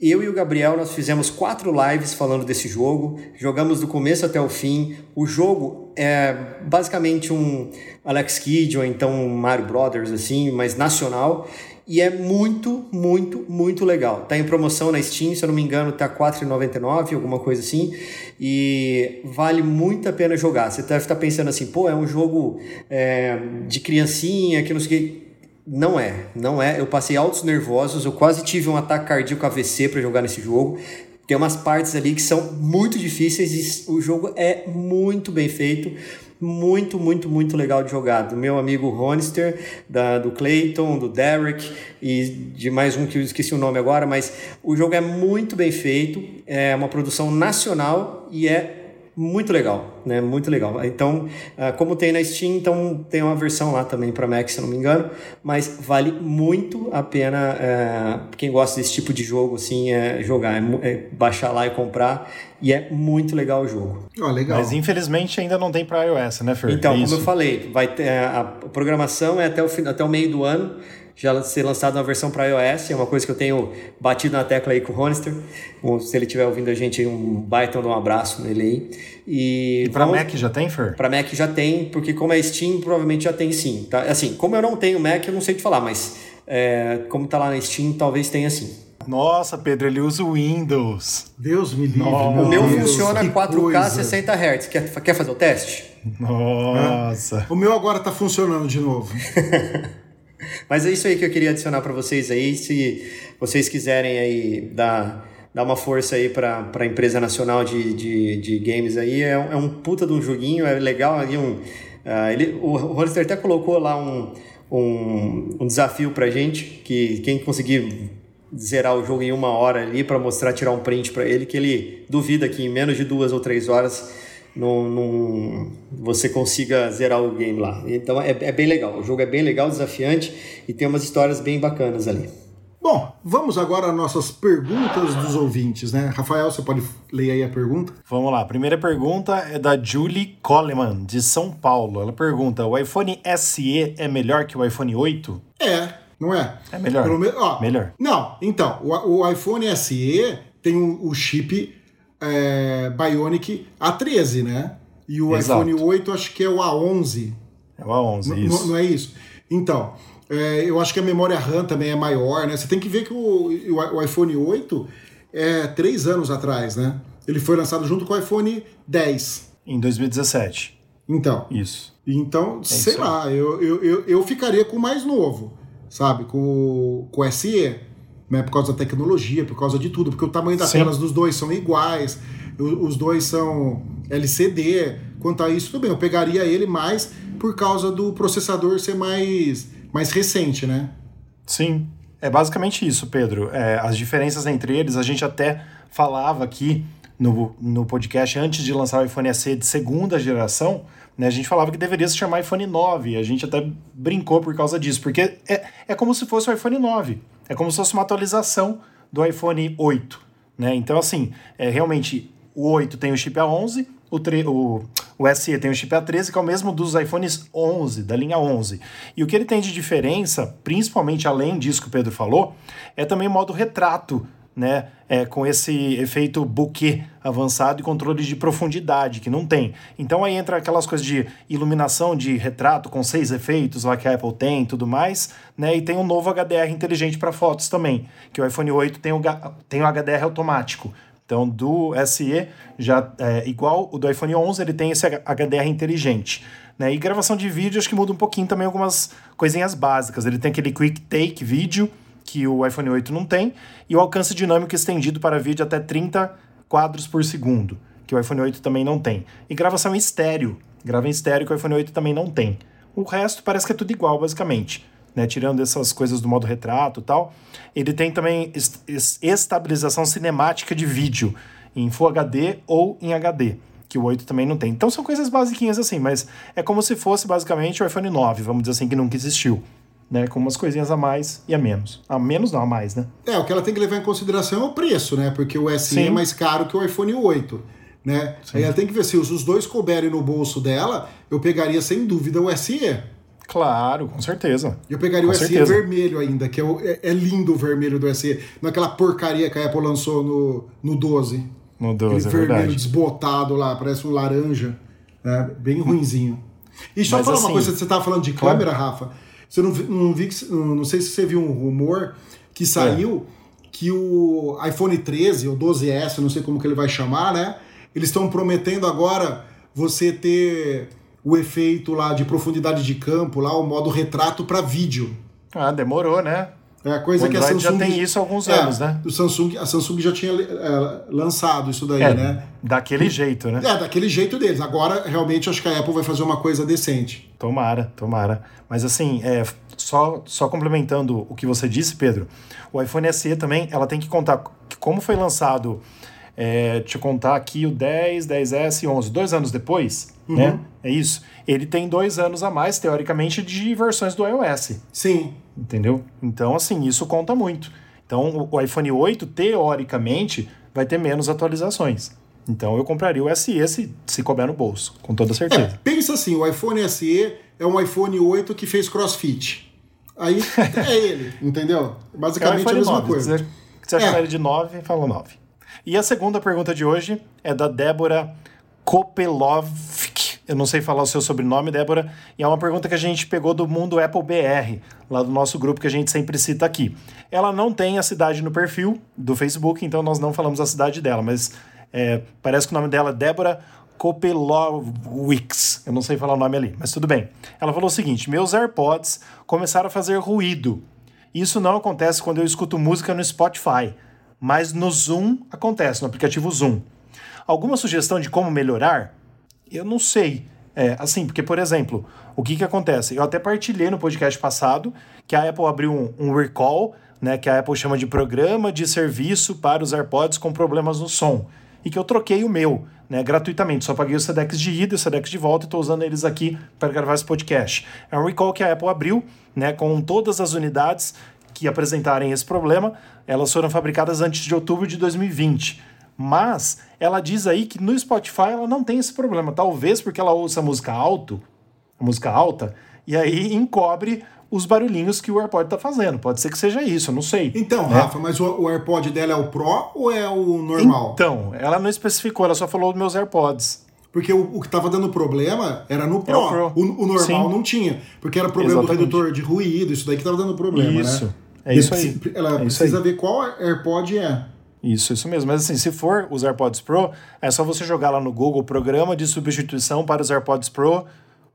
eu e o Gabriel, nós fizemos quatro lives falando desse jogo, jogamos do começo até o fim. O jogo é basicamente um Alex Kidd ou então um Mario Brothers, assim, mas nacional. E é muito, muito, muito legal. Tá em promoção na Steam, se eu não me engano, tá R$4,99, alguma coisa assim. E vale muito a pena jogar. Você deve estar pensando assim, pô, é um jogo é, de criancinha, que não sei o que não é, não é. Eu passei altos nervosos, eu quase tive um ataque cardíaco AVC para jogar nesse jogo. Tem umas partes ali que são muito difíceis e o jogo é muito bem feito. Muito, muito, muito legal de jogar. Do meu amigo Ronister, da, do Clayton, do Derek e de mais um que eu esqueci o nome agora, mas o jogo é muito bem feito, é uma produção nacional e é muito legal, né? Muito legal. Então, uh, como tem na Steam, então tem uma versão lá também para Mac, se não me engano, mas vale muito a pena uh, quem gosta desse tipo de jogo, assim, é jogar, é, é baixar lá e comprar. E é muito legal o jogo. Oh, legal. Mas infelizmente ainda não tem para iOS, né, Fer? Então, é como eu falei, vai ter, a, a programação é até o, até o meio do ano. Já ser lançado uma versão para iOS, é uma coisa que eu tenho batido na tecla aí com o Honester. Se ele estiver ouvindo a gente, um baita de um abraço nele aí. E, e para Mac já tem, Fer? Para Mac já tem, porque como é Steam, provavelmente já tem sim. Tá? Assim, como eu não tenho Mac, eu não sei te falar, mas é, como tá lá na Steam, talvez tenha sim. Nossa, Pedro, ele usa o Windows. Deus me livre. o meu Deus, funciona 4K coisa. 60 Hz. Quer, quer fazer o teste? Nossa. O meu agora tá funcionando de novo. Mas é isso aí que eu queria adicionar para vocês aí. Se vocês quiserem aí dar, dar uma força aí para a empresa nacional de, de, de games aí, é, é, um puta de um joguinho, é legal ali um. Uh, ele, o Hollister até colocou lá um, um, um desafio pra gente, que quem conseguir zerar o jogo em uma hora ali para mostrar, tirar um print para ele, que ele duvida que em menos de duas ou três horas não, não, você consiga zerar o game lá. Então é, é bem legal. O jogo é bem legal, desafiante e tem umas histórias bem bacanas ali. Bom, vamos agora às nossas perguntas dos ouvintes, né? Rafael, você pode ler aí a pergunta? Vamos lá. A primeira pergunta é da Julie Coleman, de São Paulo. Ela pergunta: o iPhone SE é melhor que o iPhone 8? É, não é? É melhor. Pelo me... ó, melhor. Não, então, o, o iPhone SE tem o, o chip é, Bionic A13, né? E o Exato. iPhone 8 acho que é o A11. É o A11, N isso. Não é isso? Então, é, eu acho que a memória RAM também é maior, né? Você tem que ver que o, o iPhone 8 é três anos atrás, né? Ele foi lançado junto com o iPhone 10. Em 2017. Então. Isso. Então, é sei isso lá, eu, eu, eu, eu, ficaria com o mais novo, sabe? Com, com o SE né, por causa da tecnologia, por causa de tudo, porque o tamanho das Sim. telas dos dois são iguais, os dois são LCD. Quanto a isso, tudo bem, eu pegaria ele mais por causa do processador ser mais, mais recente, né? Sim, é basicamente isso, Pedro. É, as diferenças entre eles, a gente até falava aqui no, no podcast antes de lançar o iPhone SE de segunda geração, né, a gente falava que deveria se chamar iPhone 9, a gente até brincou por causa disso, porque é, é como se fosse o iPhone 9. É como se fosse uma atualização do iPhone 8. Né? Então, assim, é, realmente o 8 tem o chip A11, o, o, o SE tem o chip A13, que é o mesmo dos iPhones 11, da linha 11. E o que ele tem de diferença, principalmente além disso que o Pedro falou, é também o modo retrato né, é, com esse efeito bokeh avançado e controle de profundidade, que não tem. Então aí entra aquelas coisas de iluminação de retrato com seis efeitos lá que a Apple tem e tudo mais, né, e tem um novo HDR inteligente para fotos também, que o iPhone 8 tem o, tem o HDR automático. Então, do SE, já é, igual o do iPhone 11, ele tem esse HDR inteligente. Né? E gravação de vídeo, acho que muda um pouquinho também algumas coisinhas básicas. Ele tem aquele Quick Take vídeo, que o iPhone 8 não tem, e o alcance dinâmico estendido para vídeo até 30 quadros por segundo, que o iPhone 8 também não tem. E gravação em estéreo, grava em estéreo que o iPhone 8 também não tem. O resto parece que é tudo igual, basicamente. Né, tirando essas coisas do modo retrato e tal, ele tem também estabilização cinemática de vídeo em Full HD ou em HD, que o 8 também não tem. Então são coisas basiquinhas assim, mas é como se fosse basicamente o iPhone 9, vamos dizer assim, que nunca existiu né? Com umas coisinhas a mais e a menos. A menos não, a mais, né? É, o que ela tem que levar em consideração é o preço, né? Porque o SE Sim. é mais caro que o iPhone 8. Né? Aí ela tem que ver se os dois couberem no bolso dela, eu pegaria sem dúvida o SE. Claro, com certeza. Eu pegaria com o certeza. SE vermelho ainda, que é, o, é, é, lindo o vermelho do SE. Não é aquela porcaria que a Apple lançou no, no 12. No 12, Aquele é vermelho verdade. desbotado lá, parece um laranja. Né? Bem ruinzinho. E só Mas falar assim, uma coisa, você estava falando de câmera. Rafa. Você não, não, vi, não sei se você viu um rumor que saiu é. que o iPhone 13 ou 12S, não sei como que ele vai chamar, né? Eles estão prometendo agora você ter o efeito lá de profundidade de campo, lá o modo retrato para vídeo. Ah, demorou, né? É a coisa o que a Samsung já tem isso há alguns é, anos, né? O Samsung, a Samsung já tinha é, lançado isso daí, é, né? Daquele jeito, né? É, daquele jeito deles. Agora, realmente, acho que a Apple vai fazer uma coisa decente. Tomara, tomara. Mas assim, é, só, só complementando o que você disse, Pedro, o iPhone SE também, ela tem que contar como foi lançado, deixa eu contar aqui o 10, 10S e 11, dois anos depois, uhum. né? É isso. Ele tem dois anos a mais, teoricamente, de versões do iOS. Sim. Entendeu? Então, assim, isso conta muito. Então, o iPhone 8, teoricamente, vai ter menos atualizações. Então, eu compraria o SE se, se couber no bolso, com toda certeza. É, pensa assim, o iPhone SE é um iPhone 8 que fez crossfit. Aí é ele, entendeu? Basicamente é a mesma 9. coisa. Você chamar É. ele de 9, fala 9. E a segunda pergunta de hoje é da Débora Kopelovik. Eu não sei falar o seu sobrenome, Débora. E é uma pergunta que a gente pegou do Mundo Apple BR, lá do nosso grupo que a gente sempre cita aqui. Ela não tem a cidade no perfil do Facebook, então nós não falamos a cidade dela, mas é, parece que o nome dela é Débora Kopelowiks. Eu não sei falar o nome ali, mas tudo bem. Ela falou o seguinte: meus AirPods começaram a fazer ruído. Isso não acontece quando eu escuto música no Spotify, mas no Zoom acontece, no aplicativo Zoom. Alguma sugestão de como melhorar? Eu não sei. É, assim, porque, por exemplo, o que, que acontece? Eu até partilhei no podcast passado que a Apple abriu um, um recall, né, que a Apple chama de programa de serviço para os AirPods com problemas no som. E que eu troquei o meu, né, gratuitamente. Só paguei o Sedex de ida e o Sedex de volta e estou usando eles aqui para gravar esse podcast. É um recall que a Apple abriu, né, com todas as unidades que apresentarem esse problema. Elas foram fabricadas antes de outubro de 2020. Mas ela diz aí que no Spotify ela não tem esse problema. Talvez porque ela ouça música alto, música alta, e aí encobre os barulhinhos que o AirPod tá fazendo. Pode ser que seja isso, eu não sei. Então, né? Rafa, mas o, o AirPod dela é o Pro ou é o normal? Então, ela não especificou, ela só falou dos meus AirPods. Porque o, o que tava dando problema era no Pro. É o Pro. O, o normal Sim. não tinha. Porque era problema Exatamente. do redutor de ruído, isso daí que tava dando problema, Isso, né? é isso aí. Ela É isso precisa aí. ver qual AirPod é. Isso, isso mesmo. Mas assim, se for os AirPods Pro, é só você jogar lá no Google Programa de Substituição para os AirPods Pro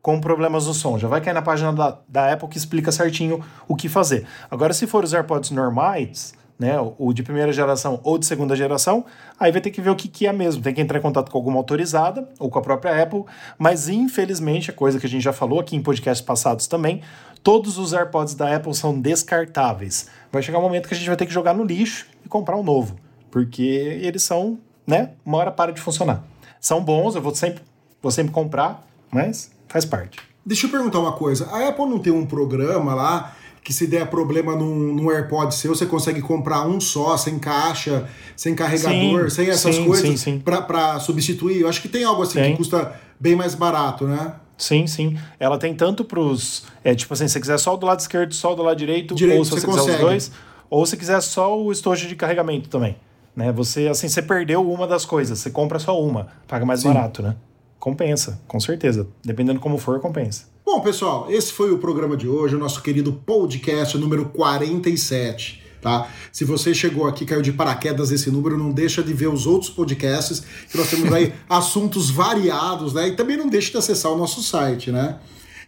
com problemas no som. Já vai cair na página da, da Apple que explica certinho o que fazer. Agora, se for os AirPods normais, né, o de primeira geração ou de segunda geração, aí vai ter que ver o que, que é mesmo. Tem que entrar em contato com alguma autorizada ou com a própria Apple, mas infelizmente, a coisa que a gente já falou aqui em podcasts passados também, todos os AirPods da Apple são descartáveis. Vai chegar um momento que a gente vai ter que jogar no lixo e comprar um novo, porque eles são, né, uma hora para de funcionar. São bons, eu vou sempre, vou sempre comprar, mas faz parte. Deixa eu perguntar uma coisa. A Apple não tem um programa lá que se der problema num, num AirPod seu, você consegue comprar um só, sem caixa, sem carregador, Sim, sem essas sim, coisas, sim, pra substituir? Eu acho que tem algo assim Tem. que custa bem mais barato, né? Sim, sim. Ela tem tanto pros. É, tipo assim, se você quiser só o do lado esquerdo, só o do lado direito, Direito, ou se você você quiser consegue. os dois, ou se quiser só o estojo de carregamento também. Né? Você, assim, você perdeu uma das coisas, você compra só uma, paga mais Sim. barato, né? Compensa, com certeza. Dependendo como for, compensa. Bom, pessoal, esse foi o programa de hoje, o nosso querido podcast número 47. Tá? Se você chegou aqui, caiu de paraquedas esse número, não deixa de ver os outros podcasts, que nós temos aí assuntos variados, né? E também não deixe de acessar o nosso site, né?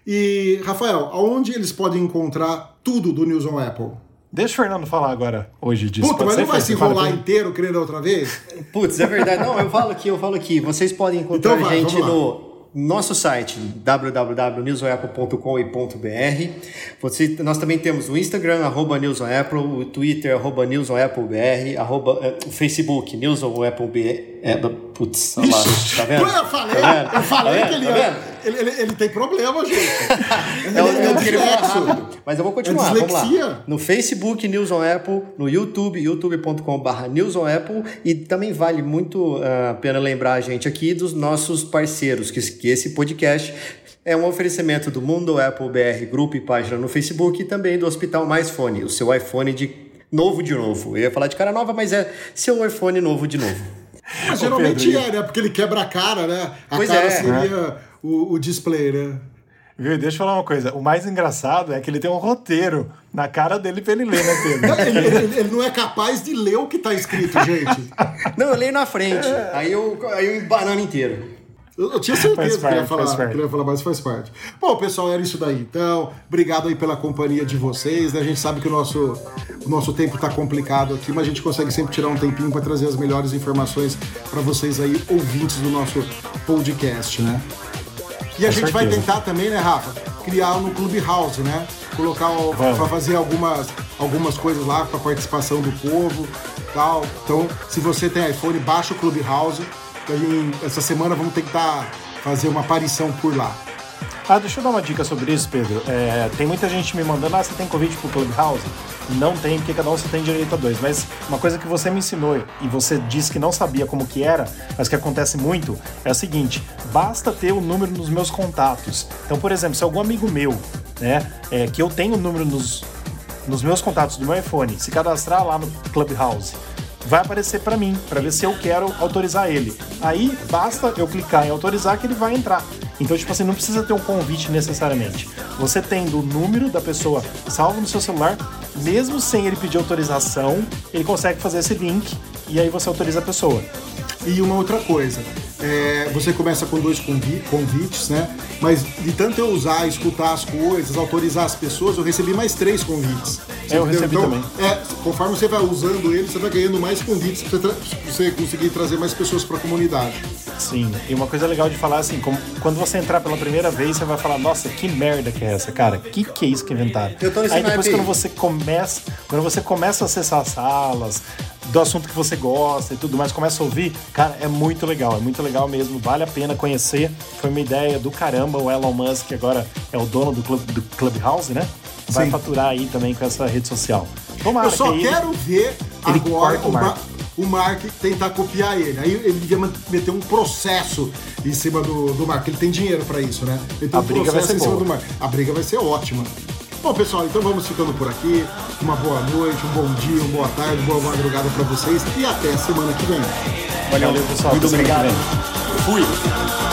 E, Rafael, aonde eles podem encontrar tudo do News on Apple? Deixa o Fernando falar agora, hoje disso. Puta, Pode mas ser, não vai se enrolar inteiro querendo outra vez? Putz, é verdade. Não, eu falo aqui, eu falo aqui. Vocês podem encontrar Então vai, a gente no nosso site www.newsoapple.com.br. Você, nós também temos o Instagram, arroba newsonapple, o Twitter, arroba newsonappleBR, arroba, eh, o Facebook, newsonappleBR. É, putz, olha lá, tá vendo? eu falei, Tá eu falei Tá que ele? Tá ia- ele, ele, ele tem problema, gente. Ele, Eu, ele eu é queria falar dislexo. mas eu vou continuar. É vamos lá. dislexia? No Facebook, News on Apple, no YouTube, youtube.com.br News on Apple, e também vale muito a pena lembrar a gente aqui dos nossos parceiros, que, que esse podcast é um oferecimento do Mundo Apple BR Grupo e página no Facebook e também do Hospital Mais Fone, o seu iPhone de novo de novo. Eu ia falar de cara nova, mas é seu iPhone novo de novo. Mas geralmente é, né? Porque ele quebra a cara, né? A Pois cara é. seria o, o display, né? Viu? Deixa eu falar uma coisa. O mais engraçado é que ele tem um roteiro na cara dele pra ele ler, né, Pedro? Ele, ele- ele não é capaz de ler o que tá escrito, gente. Não, eu leio na frente, aí eu, aí eu embanano inteiro. Eu, eu tinha certeza que ia falar, que ia falar, mas faz parte. Bom, pessoal, era isso daí. Então, obrigado aí pela companhia de vocês. né? A gente sabe que o nosso, o nosso tempo tá complicado aqui, mas a gente consegue sempre tirar um tempinho para trazer as melhores informações para vocês aí, ouvintes do nosso podcast, né? E a Com gente vai certeza. tentar também, né, Rafa, criar no Clubhouse, né? Colocar para fazer algumas, algumas coisas lá com a participação do povo, tal. Então, se você tem iPhone, baixa o Clubhouse. Essa semana vamos tentar fazer uma aparição por lá. Ah, deixa eu dar uma dica sobre isso, Pedro. É, tem muita gente me mandando, ah, você tem convite pro Clubhouse? Não tem, porque cada um só tem direito a dois. Mas uma coisa que você me ensinou e você disse que não sabia como que era, mas que acontece muito, é o seguinte: basta ter o número nos meus contatos. Então, por exemplo, se algum amigo meu né? É, que eu tenho o número nos, nos meus contatos do meu iPhone, se cadastrar lá no Clubhouse, vai aparecer para mim, para ver se eu quero autorizar ele. Aí basta eu clicar em autorizar que ele vai entrar. Então, tipo assim, não precisa ter um convite necessariamente. Você tendo o número da pessoa salvo no seu celular, mesmo sem ele pedir autorização, ele consegue fazer esse link e aí você autoriza a pessoa. E uma outra coisa, é, você começa com dois convi convites, né? Mas de tanto eu usar, escutar as coisas, autorizar as pessoas, eu recebi mais três convites. É, eu recebi então, também. É, conforme você vai usando ele, você vai ganhando mais convites para você conseguir trazer mais pessoas para a comunidade. Sim, e uma coisa legal de falar assim, como, quando você entrar pela primeira vez, você vai falar, nossa, que merda que é essa, cara? Que que é isso que inventaram? Eu tô nesse Aí depois aí. quando você começa, quando você começa a acessar as salas, do assunto que você gosta e tudo mais, começa a ouvir, cara, é muito legal, é muito legal mesmo, vale a pena conhecer. Foi uma ideia do caramba, o Elon Musk agora é o dono do, club, do Clubhouse, né? Vai Sim. faturar aí também com essa rede social. Tomara Eu só que aí ele- quero ver ele agora o o, Ma Mark. o Mark tentar copiar ele. Aí ele devia meter um processo em cima do, do Mark. Ele tem dinheiro pra isso, né? Ele tem A um briga vai processo ser em cima boa. do Mark. A briga vai ser ótima. Bom, pessoal, então vamos ficando por aqui. Uma boa noite, um bom dia, uma boa tarde, boa madrugada pra vocês e até semana que vem. Valeu, pessoal. Muito obrigado. Fui.